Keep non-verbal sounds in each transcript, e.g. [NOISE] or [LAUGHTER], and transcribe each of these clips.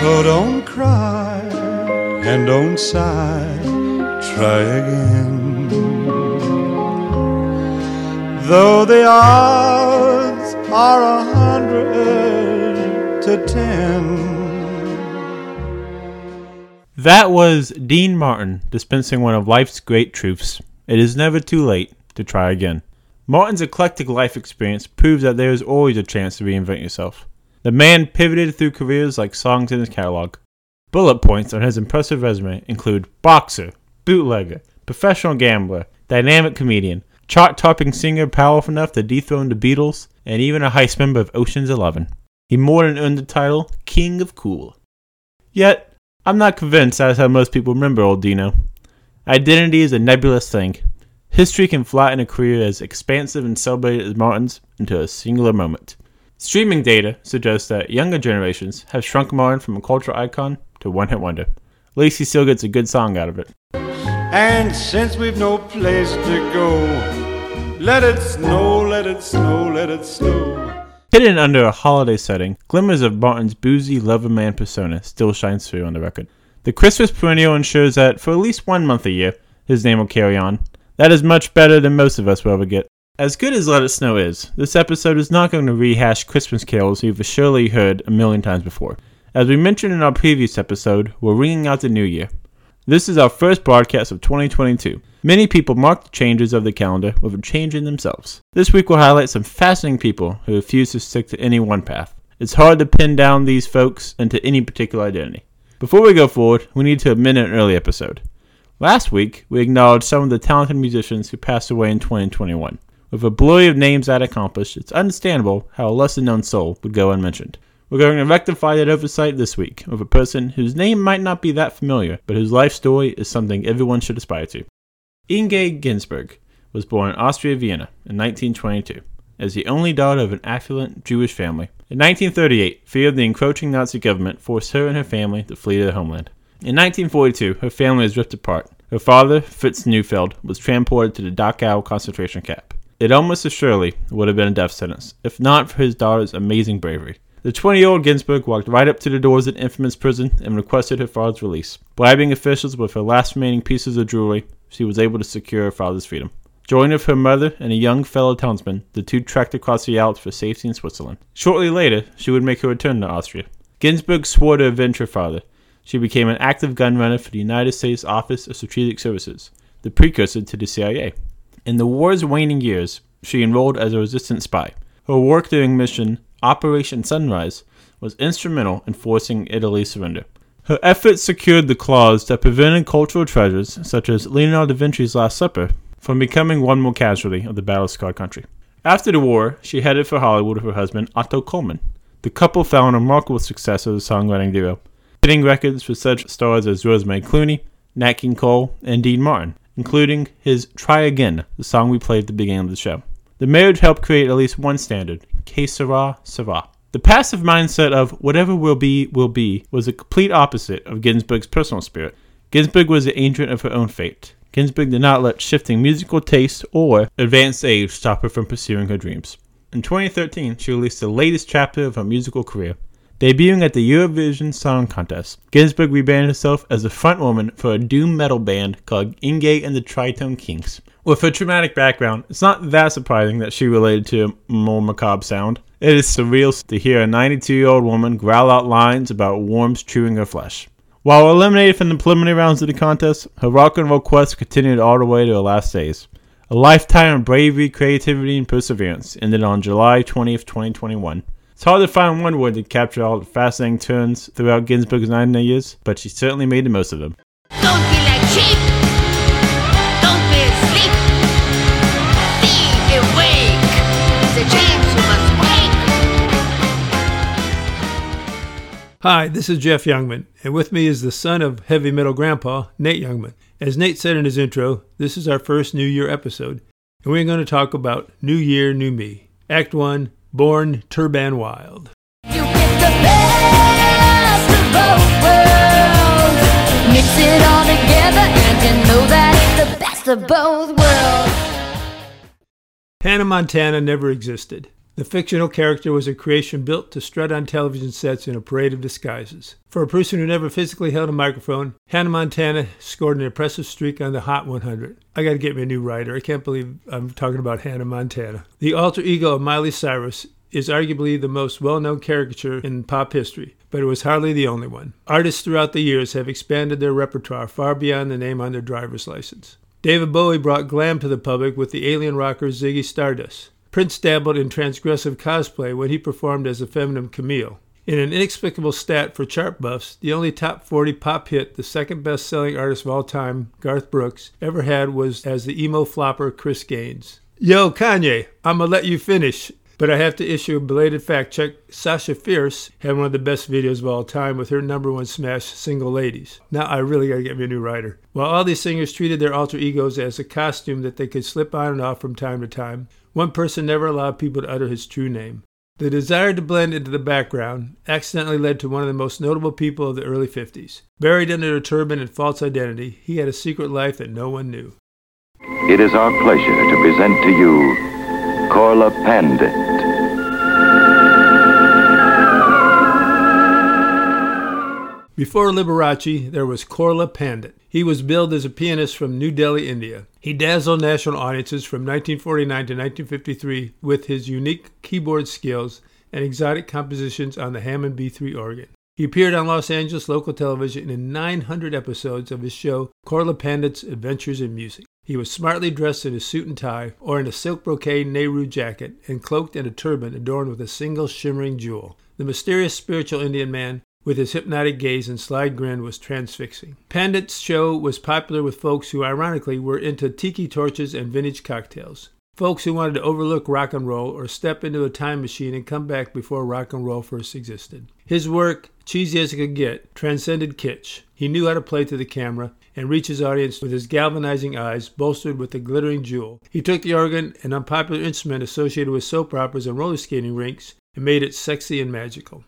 So don't cry and don't sigh, try again. Though the odds are a hundred to ten. That was Dean Martin dispensing one of life's great truths. It is never too late to try again. Martin's eclectic life experience proves that there is always a chance to reinvent yourself. The man pivoted through careers like songs in his catalog. Bullet points on his impressive resume include boxer, bootlegger, professional gambler, dynamic comedian, chart topping singer powerful enough to dethrone the Beatles, and even a heist member of Ocean's Eleven. He more than earned the title King of Cool. Yet, I'm not convinced that's how most people remember old Dino. Identity is a nebulous thing. History can flatten a career as expansive and celebrated as Martin's into a singular moment. Streaming data suggests that younger generations have shrunk Martin from a cultural icon to one hit wonder. At least he still gets a good song out of it. And since we've no place to go, let it snow, let it snow, let it snow. Hidden under a holiday setting, glimmers of Martin's boozy lover man persona still shines through on the record. The Christmas perennial ensures that for at least one month a year, his name will carry on. That is much better than most of us will ever get. As good as Let It Snow is, this episode is not going to rehash Christmas carols you've surely heard a million times before. As we mentioned in our previous episode, we're ringing out the new year. This is our first broadcast of 2022. Many people mark the changes of the calendar with a change in themselves. This week we'll highlight some fascinating people who refuse to stick to any one path. It's hard to pin down these folks into any particular identity. Before we go forward, we need to amend an early episode. Last week, we acknowledged some of the talented musicians who passed away in 2021. With a blurry of names that accomplished, it's understandable how a lesser known soul would go unmentioned. We're going to rectify that oversight this week with a person whose name might not be that familiar, but whose life story is something everyone should aspire to. Inge Ginsberg was born in Austria Vienna in 1922 as the only daughter of an affluent Jewish family. In 1938, fear of the encroaching Nazi government forced her and her family to flee their homeland. In 1942, her family was ripped apart. Her father, Fritz Neufeld, was transported to the Dachau concentration camp. It almost assuredly would have been a death sentence, if not for his daughter's amazing bravery. The 20 year old Ginsberg walked right up to the doors of the infamous prison and requested her father's release. Bribing officials with her last remaining pieces of jewelry, she was able to secure her father's freedom. Joined with her mother and a young fellow townsman, the two trekked across the Alps for safety in Switzerland. Shortly later, she would make her return to Austria. Ginsberg swore to avenge her father. She became an active gun runner for the United States Office of Strategic Services, the precursor to the CIA. In the war's waning years, she enrolled as a resistance spy. Her work during mission Operation Sunrise was instrumental in forcing Italy's surrender. Her efforts secured the clause that prevented cultural treasures, such as Leonardo da Vinci's Last Supper, from becoming one more casualty of the battle scarred country. After the war, she headed for Hollywood with her husband, Otto Kollmann. The couple found remarkable success as a songwriting duo, hitting records for such stars as Rosemary Clooney, Nat King Cole, and Dean Martin, including his Try Again, the song we played at the beginning of the show. The marriage helped create at least one standard, Que sera, sera. The passive mindset of whatever will be, will be was the complete opposite of Ginsberg's personal spirit. Ginsberg was the agent of her own fate. Ginsberg did not let shifting musical taste or advanced age stop her from pursuing her dreams. In 2013, she released the latest chapter of her musical career. Debuting at the Eurovision Song Contest, Ginsberg rebranded herself as a frontwoman for a doom metal band called Inge and the Tritone Kings. With her traumatic background, it's not that surprising that she related to a more macabre sound. It is surreal to hear a 92 year old woman growl out lines about worms chewing her flesh. While eliminated from the preliminary rounds of the contest, her rock and roll quest continued all the way to her last days. A lifetime of bravery, creativity, and perseverance ended on July 20th, 2021. It's hard to find one word to capture all the fascinating turns throughout Ginsberg's 90 years, but she certainly made the most of them. Don't be like sheep. Don't be asleep. Be awake. The James you must wake. Hi, this is Jeff Youngman, and with me is the son of heavy metal grandpa, Nate Youngman. As Nate said in his intro, this is our first New Year episode, and we're going to talk about New Year, New Me. Act 1 Born Turban Wild. You get the best of both worlds. Mix it all together, and you know that the best of both worlds. Hannah Montana never existed. The fictional character was a creation built to strut on television sets in a parade of disguises. For a person who never physically held a microphone, Hannah Montana scored an impressive streak on the Hot 100. I gotta get me a new writer. I can't believe I'm talking about Hannah Montana. The alter ego of Miley Cyrus is arguably the most well known caricature in pop history, but it was hardly the only one. Artists throughout the years have expanded their repertoire far beyond the name on their driver's license. David Bowie brought glam to the public with the alien rocker Ziggy Stardust. Prince dabbled in transgressive cosplay when he performed as a feminine Camille. In an inexplicable stat for chart buffs, the only top 40 pop hit the second best selling artist of all time, Garth Brooks, ever had was as the emo flopper Chris Gaines. Yo, Kanye, I'ma let you finish. But I have to issue a belated fact check. Sasha Fierce had one of the best videos of all time with her number one smash, Single Ladies. Now I really gotta get me a new writer. While all these singers treated their alter egos as a costume that they could slip on and off from time to time, one person never allowed people to utter his true name. The desire to blend into the background accidentally led to one of the most notable people of the early 50s. Buried under a turban and false identity, he had a secret life that no one knew. It is our pleasure to present to you Korla Pandit. Before Liberace, there was Korla Pandit. He was billed as a pianist from New Delhi, India. He dazzled national audiences from 1949 to 1953 with his unique keyboard skills and exotic compositions on the Hammond B3 organ. He appeared on Los Angeles local television in 900 episodes of his show Korla Pandit's Adventures in Music. He was smartly dressed in a suit and tie or in a silk brocade Nehru jacket and cloaked in a turban adorned with a single shimmering jewel. The mysterious spiritual Indian man with his hypnotic gaze and sly grin was transfixing. Pandit's show was popular with folks who, ironically, were into tiki torches and vintage cocktails. Folks who wanted to overlook rock and roll or step into a time machine and come back before rock and roll first existed. His work, cheesy as it could get, transcended kitsch. He knew how to play to the camera and reach his audience with his galvanizing eyes bolstered with a glittering jewel. He took the organ, an unpopular instrument associated with soap operas and roller skating rinks, and made it sexy and magical.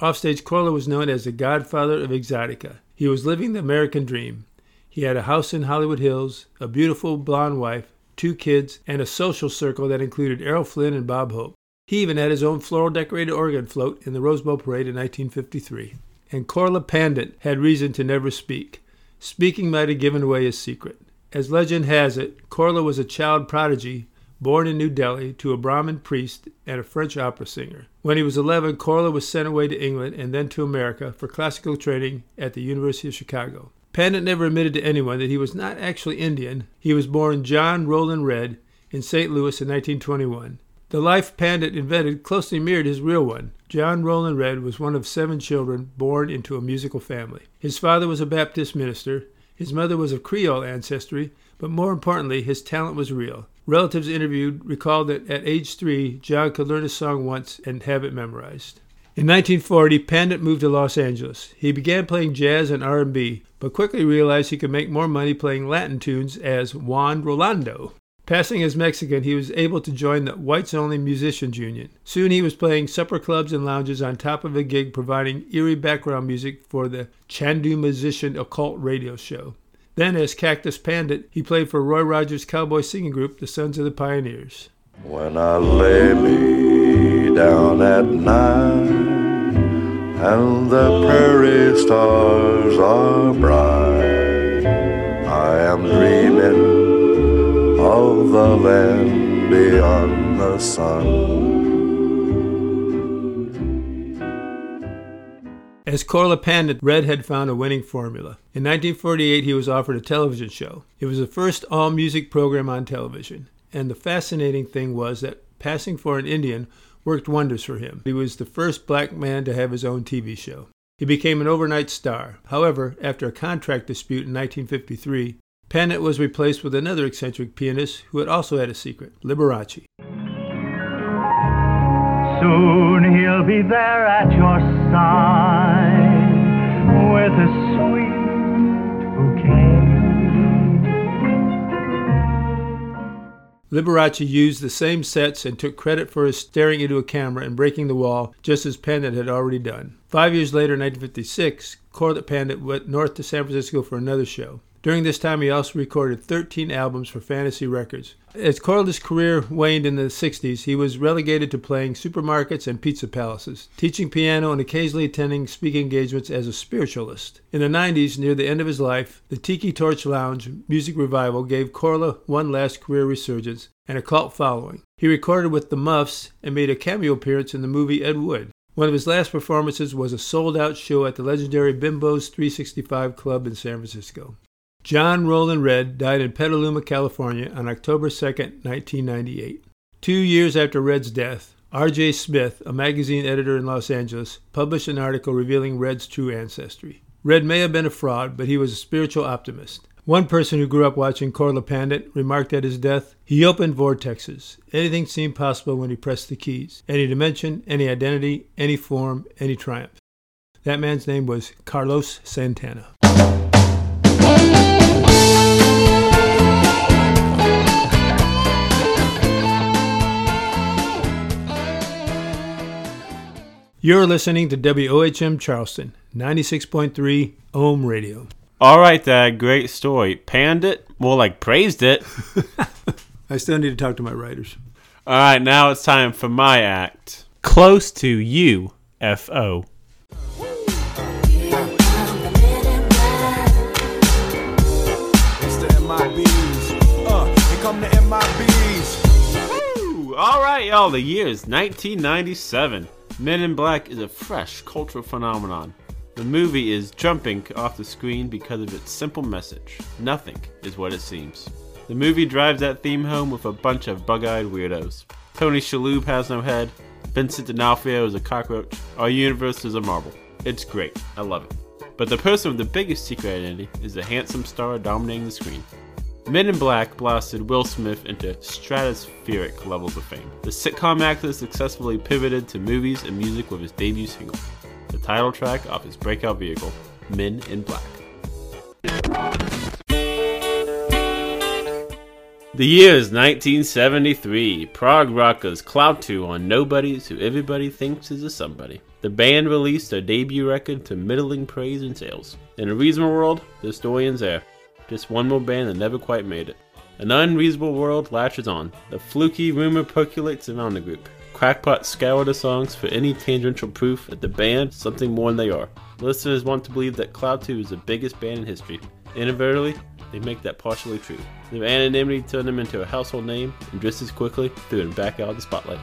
Offstage, Korla was known as the godfather of exotica. He was living the American dream. He had a house in Hollywood Hills, a beautiful blonde wife, two kids, and a social circle that included Errol Flynn and Bob Hope. He even had his own floral decorated organ float in the Rose Bowl Parade in 1953. And Korla Pandit had reason to never speak. Speaking might have given away his secret. As legend has it, Korla was a child prodigy born in New Delhi to a Brahmin priest and a French opera singer. When he was 11, Korla was sent away to England and then to America for classical training at the University of Chicago. Pandit never admitted to anyone that he was not actually Indian. He was born John Roland Redd in St. Louis in 1921. The life Pandit invented closely mirrored his real one. John Roland Redd was one of seven children born into a musical family. His father was a Baptist minister. His mother was of Creole ancestry, but more importantly, his talent was real. Relatives interviewed recalled that at age three, John could learn a song once and have it memorized. In 1940, Pandit moved to Los Angeles. He began playing jazz and R&B, but quickly realized he could make more money playing Latin tunes as Juan Rolando. Passing as Mexican, he was able to join the Whites Only Musicians Union. Soon he was playing supper clubs and lounges on top of a gig providing eerie background music for the Chandu Magician Occult radio show. Then, as Cactus Pandit, he played for Roy Rogers' cowboy singing group, the Sons of the Pioneers. When I lay me down at night and the prairie stars are bright, I am dreaming of the land beyond the sun. As Korla Pandit, Redd had found a winning formula. In 1948, he was offered a television show. It was the first all music program on television. And the fascinating thing was that passing for an Indian worked wonders for him. He was the first black man to have his own TV show. He became an overnight star. However, after a contract dispute in 1953, Pandit was replaced with another eccentric pianist who had also had a secret, Liberace. Soon he'll be there at your side with a sweet bouquet. Liberace used the same sets and took credit for his staring into a camera and breaking the wall, just as Pandit had already done. Five years later, in 1956, Korla Pandit went north to San Francisco for another show. During this time, he also recorded 13 albums for Fantasy Records. As Korla's career waned in the 60s, he was relegated to playing supermarkets and pizza palaces, teaching piano and occasionally attending speaking engagements as a spiritualist. In the 90s, near the end of his life, the Tiki Torch Lounge music revival gave Korla one last career resurgence and a cult following. He recorded with the Muffs and made a cameo appearance in the movie Ed Wood. One of his last performances was a sold out show at the legendary Bimbo's 365 Club in San Francisco. John Roland Redd died in Petaluma, California on October 2, 1998. Two years after Redd's death, R.J. Smith, a magazine editor in Los Angeles, published an article revealing Redd's true ancestry. Redd may have been a fraud, but he was a spiritual optimist. One person who grew up watching Korla Pandit remarked at his death, he opened vortexes. Anything seemed possible when he pressed the keys. Any dimension, any identity, any form, any triumph. That man's name was Carlos Santana. You're listening to WOHM Charleston, 96.3 Ohm Radio. All right, Dad. Great story. Panned it? More like praised it. [LAUGHS] I still need to talk to my writers. All right, now it's time for my act. Close to you, F.O. MIBs. Uh, here come the MIBs. Woo! All right, y'all. The year is 1997. Men in Black is a fresh cultural phenomenon. The movie is jumping off the screen because of its simple message. Nothing is what it seems. The movie drives that theme home with a bunch of bug-eyed weirdos. Tony Shalhoub has no head. Vincent D'Onofrio is a cockroach. Our universe is a marble. It's great. I love it. But the person with the biggest secret identity is the handsome star dominating the screen. Men in Black blasted Will Smith into stratospheric levels of fame. The sitcom actor successfully pivoted to movies and music with his debut single, the title track off his breakout vehicle, Men in Black. The year is 1973. Prog rockers Klaatu on Nobodies, who everybody thinks is a somebody. The band released their debut record to middling praise and sales. In a reasonable world, the story ends there. Just one more band that never quite made it. An unreasonable world latches on. The fluky rumor percolates around the group. Crackpots scour the songs for any tangential proof that the band something more than they are. Listeners want to believe that Klaatu is the biggest band in history. Inadvertently, they make that partially true. Their anonymity turned them into a household name, and just as quickly threw them back out of the spotlight.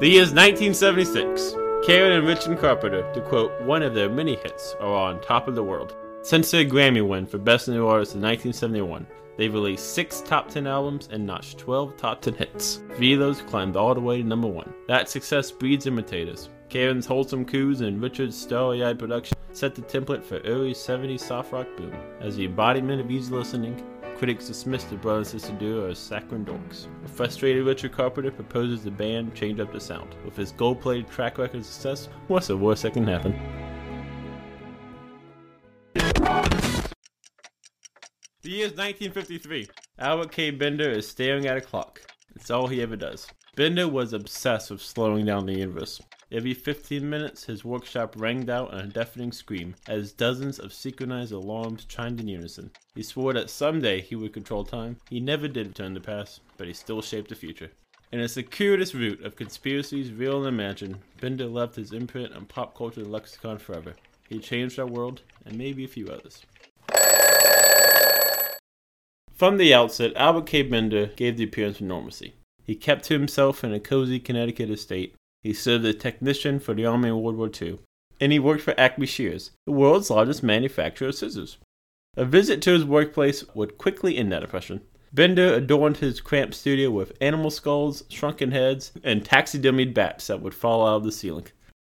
The year is 1976. Karen and Richard Carpenter, to quote one of their many hits, are on top of the world. Since their Grammy win for Best New Artist in 1971, they've released six top 10 albums and notched 12 top 10 hits. Three of those climbed all the way to number one. That success breeds imitators. Karen's wholesome coos and Richard's starry-eyed production set the template for early 70s soft rock boom. As the embodiment of easy listening, critics dismissed the brother sister duo as saccharine dorks. A frustrated Richard Carpenter proposes the band change up the sound. With his gold-plated track record success, what's the worst that can happen? The year is 1953. Albert K. Bender is staring at a clock. It's all he ever does. Bender was obsessed with slowing down the universe. Every 15 minutes, his workshop rang out in a deafening scream as dozens of synchronized alarms chimed in unison. He swore that someday he would control time. He never did return the past, but he still shaped the future. In a circuitous route of conspiracies real and imagined, Bender left his imprint on pop culture lexicon forever. He changed our world, and maybe a few others. From the outset, Albert K. Bender gave the appearance of normalcy. He kept to himself in a cozy Connecticut estate. He served as a technician for the Army in World War II. And he worked for Acme Shears, the world's largest manufacturer of scissors. A visit to his workplace would quickly end that impression. Bender adorned his cramped studio with animal skulls, shrunken heads, and taxidermied bats that would fall out of the ceiling.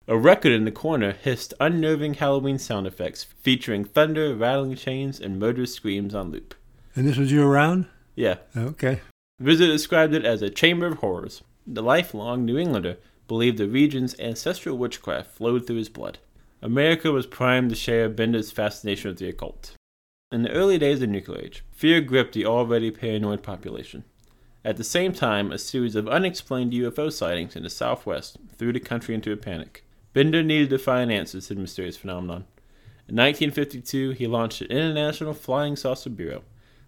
A record in the corner hissed unnerving Halloween sound effects featuring thunder, rattling chains, and murderous screams on loop. And this was you around? Yeah, Okay. the visitor described it as a chamber of horrors. The lifelong New Englander believed the region's ancestral witchcraft flowed through his blood. America was primed to share Bender's fascination with the occult. In the early days of the nuclear age, fear gripped the already paranoid population. At the same time, a series of unexplained UFO sightings in the southwest threw the country into a panic. Bender needed to find answers to the mysterious phenomenon. In 1952, he launched the International Flying Saucer Bureau,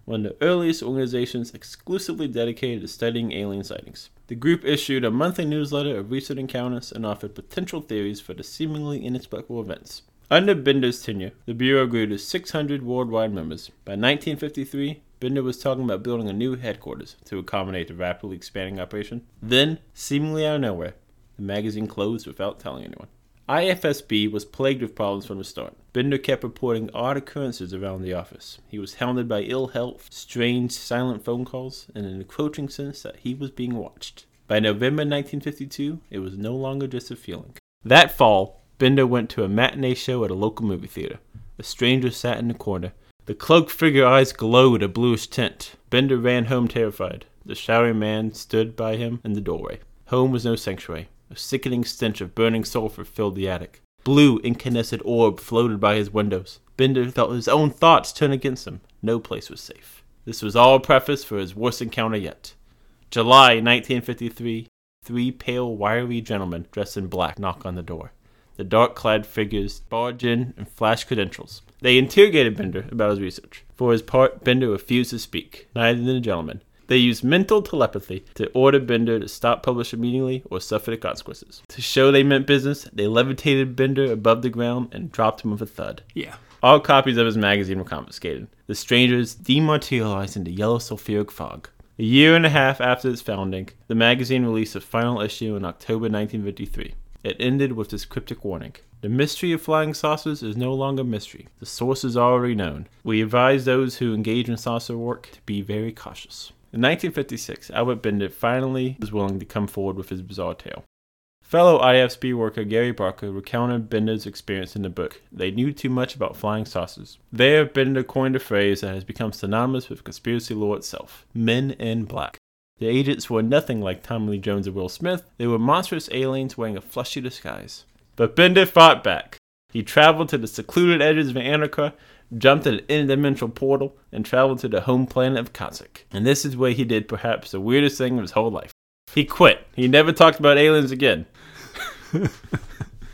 one of the earliest organizations exclusively dedicated to studying alien sightings. The group issued a monthly newsletter of recent encounters and offered potential theories for the seemingly inexplicable events. Under Bender's tenure, the Bureau grew to 600 worldwide members. By 1953, Bender was talking about building a new headquarters to accommodate the rapidly expanding operation. Then, seemingly out of nowhere, the magazine closed without telling anyone. IFSB was plagued with problems from the start. Bender kept reporting odd occurrences around the office. He was hounded by ill health, strange, silent phone calls, and an encroaching sense that he was being watched. By November 1952, it was no longer just a feeling. That fall, Bender went to a matinee show at a local movie theater. A stranger sat in the corner. The cloaked figure eyes glowed a bluish tint. Bender ran home terrified. The shouting man stood by him in the doorway. Home was no sanctuary. A sickening stench of burning sulfur filled the attic. Blue, incandescent orb floated by his windows. Bender felt his own thoughts turn against him. No place was safe. This was all preface for his worst encounter yet. July 1953. Three pale, wiry gentlemen dressed in black knock on the door. The dark clad figures barge in and flash credentials. They interrogated Bender about his research. For his part, Bender refused to speak, neither did the gentlemen. They used mental telepathy to order Bender to stop publishing immediately or suffer the consequences. To show they meant business, they levitated Bender above the ground and dropped him with a thud. Yeah. All copies of his magazine were confiscated. The strangers dematerialized into yellow sulfuric fog. A year and a half after its founding, the magazine released a final issue in October 1953. It ended with this cryptic warning. The mystery of flying saucers is no longer a mystery. The source is already known. We advise those who engage in saucer work to be very cautious. In 1956, Albert Bender finally was willing to come forward with his bizarre tale. Fellow IFSB worker Gray Barker recounted Bender's experience in the book, They Knew Too Much About Flying Saucers. There, Bender coined a phrase that has become synonymous with conspiracy lore itself Men in Black. The agents were nothing like Tommy Lee Jones or Will Smith, they were monstrous aliens wearing a fleshy disguise. But Bender fought back. He traveled to the secluded edges of Antarctica, jumped an interdimensional portal, and traveled to the home planet of Kazik. And this is where he did perhaps the weirdest thing of his whole life. He quit. He never talked about aliens again. [LAUGHS]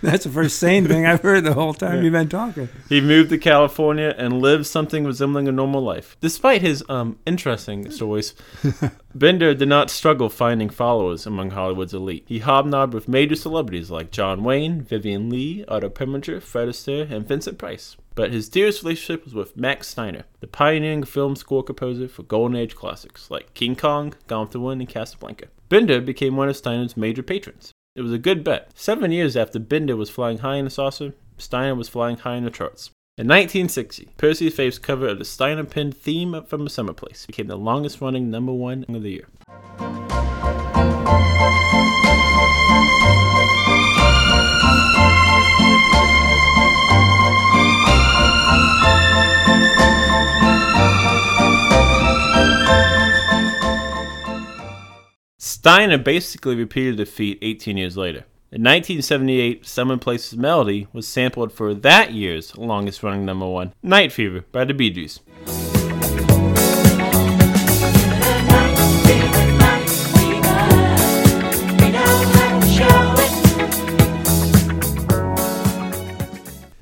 That's the first sane thing I've heard the whole time you've been talking. He moved to California and lived something resembling a normal life. Despite his um, interesting stories, [LAUGHS] Bender did not struggle finding followers among Hollywood's elite. He hobnobbed with major celebrities like John Wayne, Vivien Leigh, Otto Preminger, Fred Astaire, and Vincent Price. But his dearest relationship was with Max Steiner, the pioneering film score composer for Golden Age classics like King Kong, Gone with the Wind, and Casablanca. Bender became one of Steiner's major patrons. It was a good bet. Seven years after Bender was flying high in the saucer, Steiner was flying high in the charts. In 1960, Percy Faith's cover of the Steiner penned theme from a summer place became the longest running number one of the year. Steiner basically repeated the feat 18 years later. In 1978, Summer Place's Melody was sampled for that year's longest running number one, Night Fever by the Bee Gees.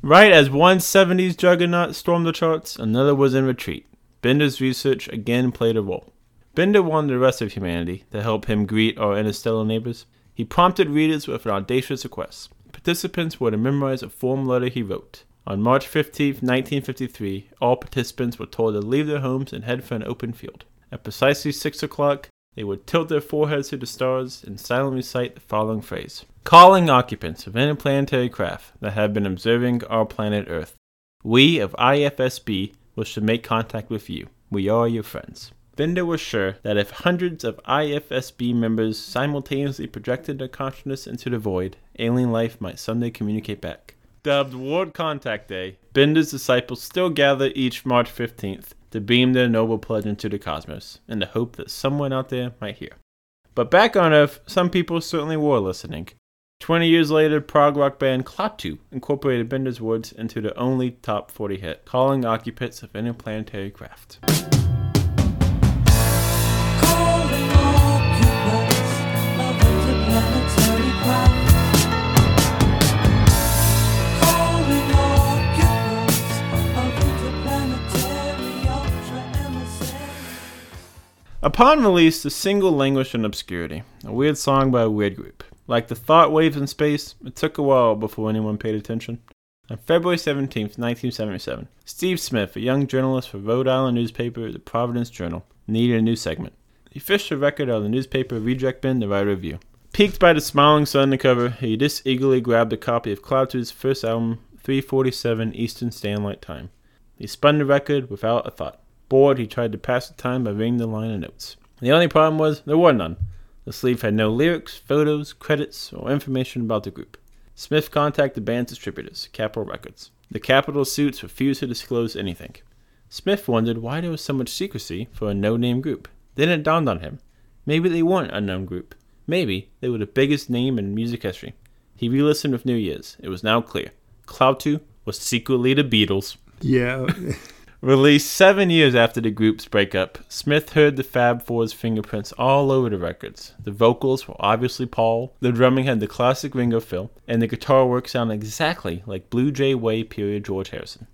Right as one 70s juggernaut stormed the charts, another was in retreat. Bender's research again played a role. Bender wanted the rest of humanity to help him greet our interstellar neighbors. He prompted readers with an audacious request. Participants were to memorize a form letter he wrote. On March 15, 1953, all participants were told to leave their homes and head for an open field. At precisely 6 o'clock, they would tilt their foreheads to the stars and silently recite the following phrase Calling occupants of interplanetary craft that have been observing our planet Earth. We of IFSB wish to make contact with you. We are your friends. Bender was sure that if hundreds of IFSB members simultaneously projected their consciousness into the void, alien life might someday communicate back. Dubbed World Contact Day, Bender's disciples still gather each March 15th to beam their noble pledge into the cosmos, in the hope that someone out there might hear. But back on Earth, some people certainly were listening. 20 years later, prog rock band Klaatu incorporated Bender's Woods into their only top 40 hit, calling occupants of interplanetary craft. Upon release, the single languished in obscurity, a weird song by a weird group. Like the thought waves in space, it took a while before anyone paid attention. On February 17, 1977, Steve Smith, a young journalist for Rhode Island newspaper The Providence Journal, needed a new segment. He fished a record out of the newspaper reject bin to write a review. Piqued by the smiling sun on the cover, he just eagerly grabbed a copy of Cloud Klaatu's first album, 347 Eastern Standard Time. He spun the record without a thought. Bored, he tried to pass the time by reading the liner notes. The only problem was there were none. The sleeve had no lyrics, photos, credits, or information about the group. Smith contacted the band's distributors, Capitol Records. The Capitol suits refused to disclose anything. Smith wondered why there was so much secrecy for a no-name group. Then it dawned on him. Maybe they weren't a known group. Maybe they were the biggest name in music history. He re-listened with New Year's. It was now clear. Klaatu was secretly the Beatles. Yeah. [LAUGHS] Released seven years after the group's breakup, Smith heard the Fab Four's fingerprints all over the records. The vocals were obviously Paul, the drumming had the classic Ringo feel, and the guitar work sounded exactly like Blue Jay Way period George Harrison.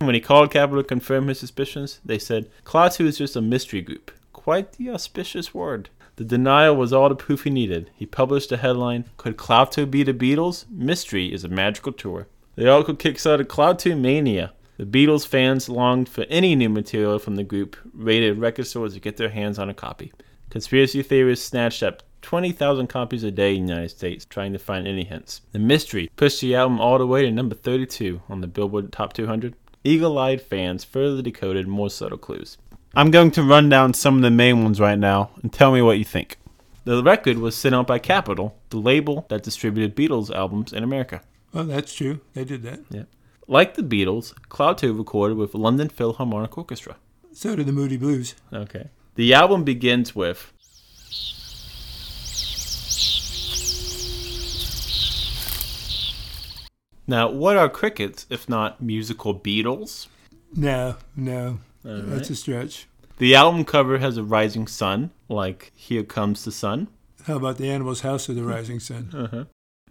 When he called Capitol to confirm his suspicions, they said, Klaatu is just a mystery group. Quite the auspicious word. The denial was all the proof he needed. He published a headline, Could Klaatu be the Beatles? Mystery is a magical tour. The article kickstarted Klaatu Mania, the Beatles fans longed for any new material from the group, raided record stores to get their hands on a copy. Conspiracy theorists snatched up 20,000 copies a day in the United States trying to find any hints. The mystery pushed the album all the way to number 32 on the Billboard Top 200. Eagle eyed fans further decoded more subtle clues. I'm going to run down some of the main ones right now and tell me what you think. The record was sent out by Capitol, the label that distributed Beatles albums in America. Oh, that's true. They did that. Yeah. Like the Beatles, Klaatu recorded with London Philharmonic Orchestra. So did the Moody Blues. Okay. The album begins with Now, what are crickets if not musical Beatles? No, no. All That's right. a stretch. The album cover has a rising sun, like Here Comes the Sun. How about the Animals House of the Rising Sun? Uh-huh.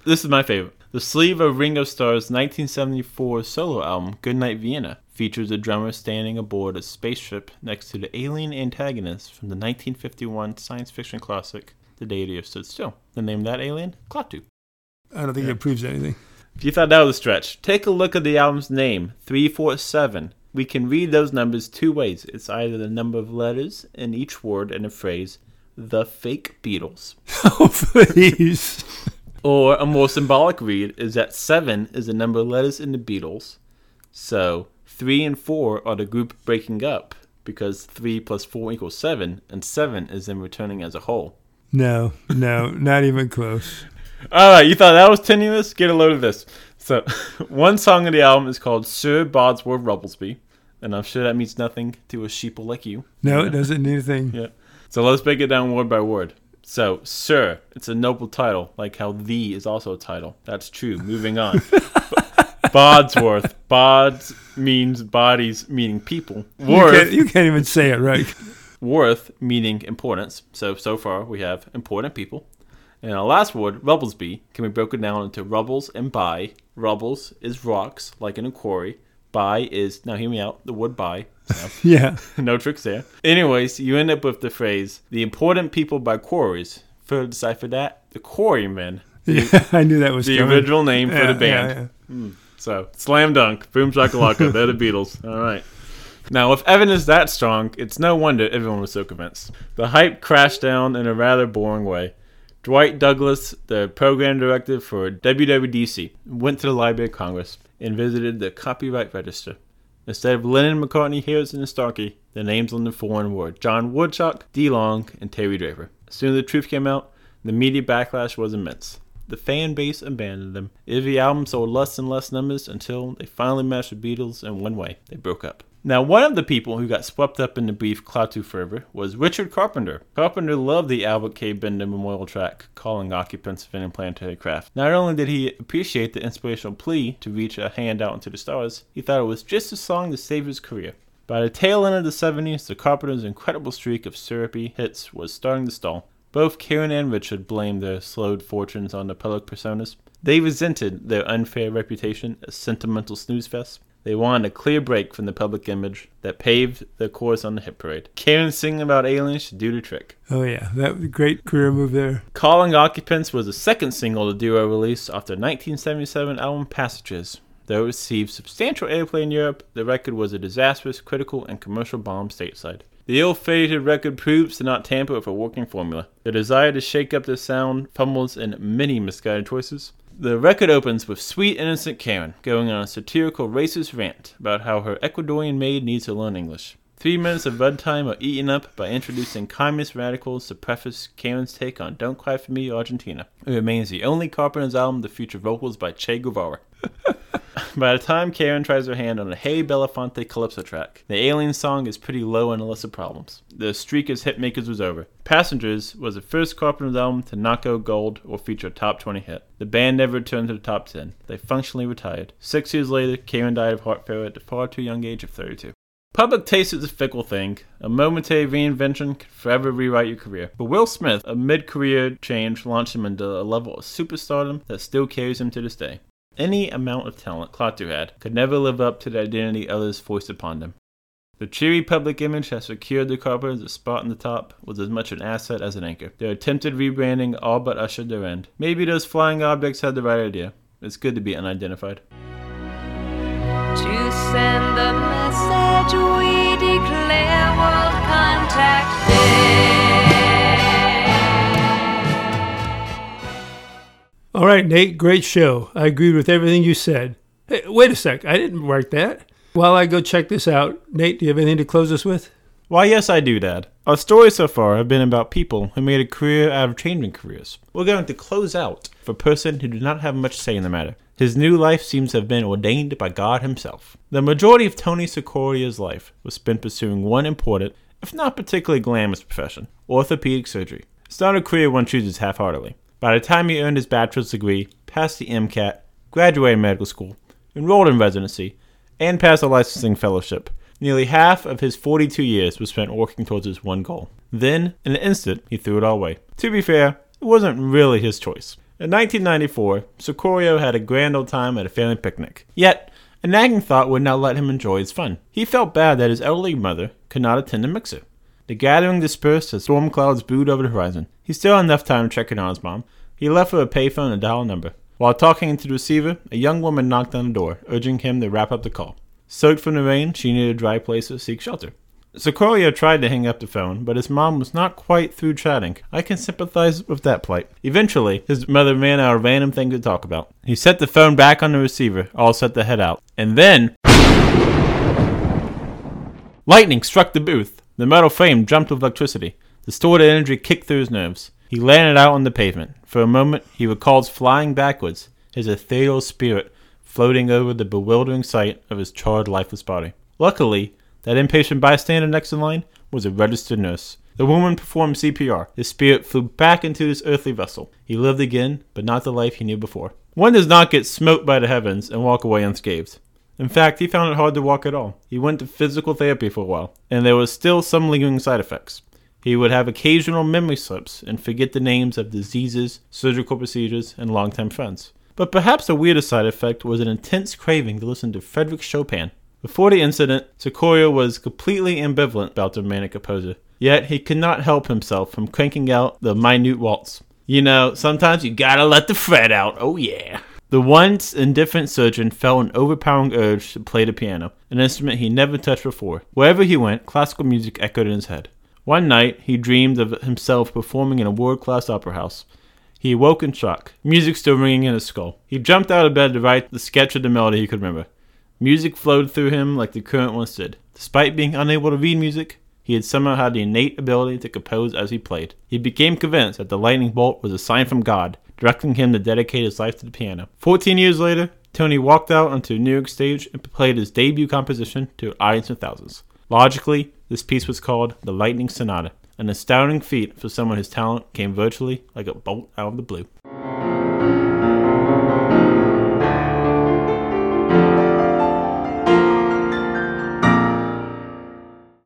This is my favorite. The sleeve of Ringo Starr's 1974 solo album, Goodnight Vienna, features a drummer standing aboard a spaceship next to the alien antagonist from the 1951 science fiction classic, The Day the Earth Stood Still. The name of that alien? Klaatu. I don't think it proves anything. If you thought that was a stretch, take a look at the album's name, 347. We can read those numbers two ways. It's either the number of letters in each word in a phrase, the fake Beatles. [LAUGHS] Oh, please. [LAUGHS] Or a more symbolic read is that 7 is the number of letters in the Beatles. So 3 and 4 are the group breaking up because 3 plus 4 equals 7, and 7 is them returning as a whole. No, no, not even close. [LAUGHS] Alright, you thought that was tenuous? Get a load of this. So, [LAUGHS] one song of the album is called Sir Bodsworth Rubblesby, and I'm sure that means nothing to a sheeple like you. No, it doesn't mean anything. Yeah. So let's break it down word by word. So, Sir, it's a noble title, like how the is also a title. That's true. Moving on. [LAUGHS] Bodsworth. Bods means bodies, meaning people. You Worth, can't, you can't even say it right. [LAUGHS] worth meaning importance. So, so far we have important people. And our last word, Rubblesby, can be broken down into rubbles and by. Rubbles is rocks, like in a quarry. By is, now hear me out, the word by. So, [LAUGHS] Yeah. [LAUGHS] no tricks there. Anyways, you end up with the phrase, the important people by quarries. Further decipher that, the quarrymen. [LAUGHS] Yeah, I knew that was The coming. original name for the band. yeah, hmm. So, slam dunk, boom shakalaka, they're the Beatles. All right. Now, if Evan is that strong, it's no wonder everyone was so convinced. The hype crashed down in a rather boring way. Dwight Douglas, the program director for WWDC, went to the Library of Congress and visited the copyright register. Instead of Lennon, McCartney, Harrison, and Starkey, the names on the form were John Woloschuk, D. Long, and Terry Draper. As soon as the truth came out, the media backlash was immense. The fan base abandoned them. Every album sold less and less numbers until they finally matched the Beatles in one way. They broke up. Now, one of the people who got swept up in the brief Klaatu fervor was Richard Carpenter. Carpenter loved the Albert K. Bender memorial track, calling occupants of interplanetary craft. Not only did he appreciate the inspirational plea to reach a hand out into the stars, he thought it was just a song to save his career. By the tail end of the 70s, the Carpenters' incredible streak of syrupy hits was starting to stall. Both Karen and Richard blamed their slowed fortunes on the public personas. They resented their unfair reputation as sentimental snooze fests. They wanted a clear break from the public image that paved their course on the hit parade. Karen singing about aliens should do the trick. Oh yeah, that was a great career move there. Calling Occupants was the second single the duo released off their 1977 album Passages. Though it received substantial airplay in Europe, the record was a disastrous critical and commercial bomb stateside. The ill-fated record proves to not tamper with a working formula. The desire to shake up the sound fumbles in many misguided choices. The record opens with sweet, innocent Karen going on a satirical racist rant about how her Ecuadorian maid needs to learn English. Three minutes of runtime are eaten up by introducing communist radicals to preface Karen's take on Don't Cry For Me, Argentina. It remains the only Carpenter's album to feature vocals by Che Guevara. [LAUGHS] By the time Karen tries her hand on a Hey Belafonte Calypso track, the Alien song is pretty low on the list of problems. The streak as hitmakers was over. Passengers was the first Carpenter's album to not go gold or feature a top 20 hit. The band never returned to the top 10. They functionally retired. Six years later, Karen died of heart failure at the far too young age of 32. Public taste is a fickle thing. A momentary reinvention could forever rewrite your career. But Will Smith, a mid-career change launched him into a level of superstardom that still carries him to this day. Any amount of talent Klaatu had could never live up to the identity others forced upon them. The cheery public image that secured the Carpenters a spot in the top was as much an asset as an anchor. Their attempted rebranding all but ushered their end. Maybe those flying objects had the right idea. It's good to be unidentified. To send the message, we declare World Contact Day. All right, Nate, great show. I agreed with everything you said. Hey, wait a sec, I didn't write that. While I go check this out, Nate, do you have anything to close us with? Why, yes, I do, Dad. Our stories so far have been about people who made a career out of changing careers. We're going to close out for a person who did not have much say in the matter. His new life seems to have been ordained by God Himself. The majority of Tony Cicoria's life was spent pursuing one important, if not particularly glamorous profession orthopedic surgery. It's not a career one chooses half heartedly. By the time he earned his bachelor's degree, passed the MCAT, graduated medical school, enrolled in residency, and passed a licensing fellowship, nearly half of his 42 years was spent working towards his one goal. Then, in an instant, he threw it all away. To be fair, it wasn't really his choice. In 1994, Cicoria had a grand old time at a family picnic. Yet, a nagging thought would not let him enjoy his fun. He felt bad that his elderly mother could not attend the mixer. The gathering dispersed as storm clouds brewed over the horizon. He still had enough time to check in on his mom. He left for a payphone and a dial number. While talking into the receiver, a young woman knocked on the door, urging him to wrap up the call. Soaked from the rain, she needed a dry place to seek shelter. Cicoria tried to hang up the phone, but his mom was not quite through chatting. I can sympathize with that plight. Eventually, his mother ran out of random things to talk about. He set the phone back on the receiver, all set to head out. And then. Lightning struck the booth. The metal frame jumped with electricity. The stored energy kicked through his nerves. He landed out on the pavement. For a moment, he recalls flying backwards, his ethereal spirit floating over the bewildering sight of his charred, lifeless body. Luckily, that impatient bystander next in line was a registered nurse. The woman performed CPR. His spirit flew back into his earthly vessel. He lived again, but not the life he knew before. One does not get smote by the heavens and walk away unscathed. In fact, he found it hard to walk at all. He went to physical therapy for a while, and there was still some lingering side effects. He would have occasional memory slips and forget the names of diseases, surgical procedures, and longtime friends. But perhaps the weirdest side effect was an intense craving to listen to Frederick Chopin. Before the incident, Cicoria was completely ambivalent about the manic composer. Yet he could not help himself from cranking out the minute waltz. You know, sometimes you gotta let the fret out. Oh yeah. The once indifferent surgeon felt an overpowering urge to play the piano, an instrument he never touched before. Wherever he went, classical music echoed in his head. One night, he dreamed of himself performing in a world class opera house. He awoke in shock, music still ringing in his skull. He jumped out of bed to write the sketch of the melody he could remember. Music flowed through him like the current once did. Despite being unable to read music, he had somehow had the innate ability to compose as he played. He became convinced that the lightning bolt was a sign from God, directing him to dedicate his life to the piano. Fourteen years later, Tony walked out onto a New York stage and played his debut composition to an audience of thousands. Logically, this piece was called The Lightning Sonata, an astounding feat for someone whose talent came virtually like a bolt out of the blue.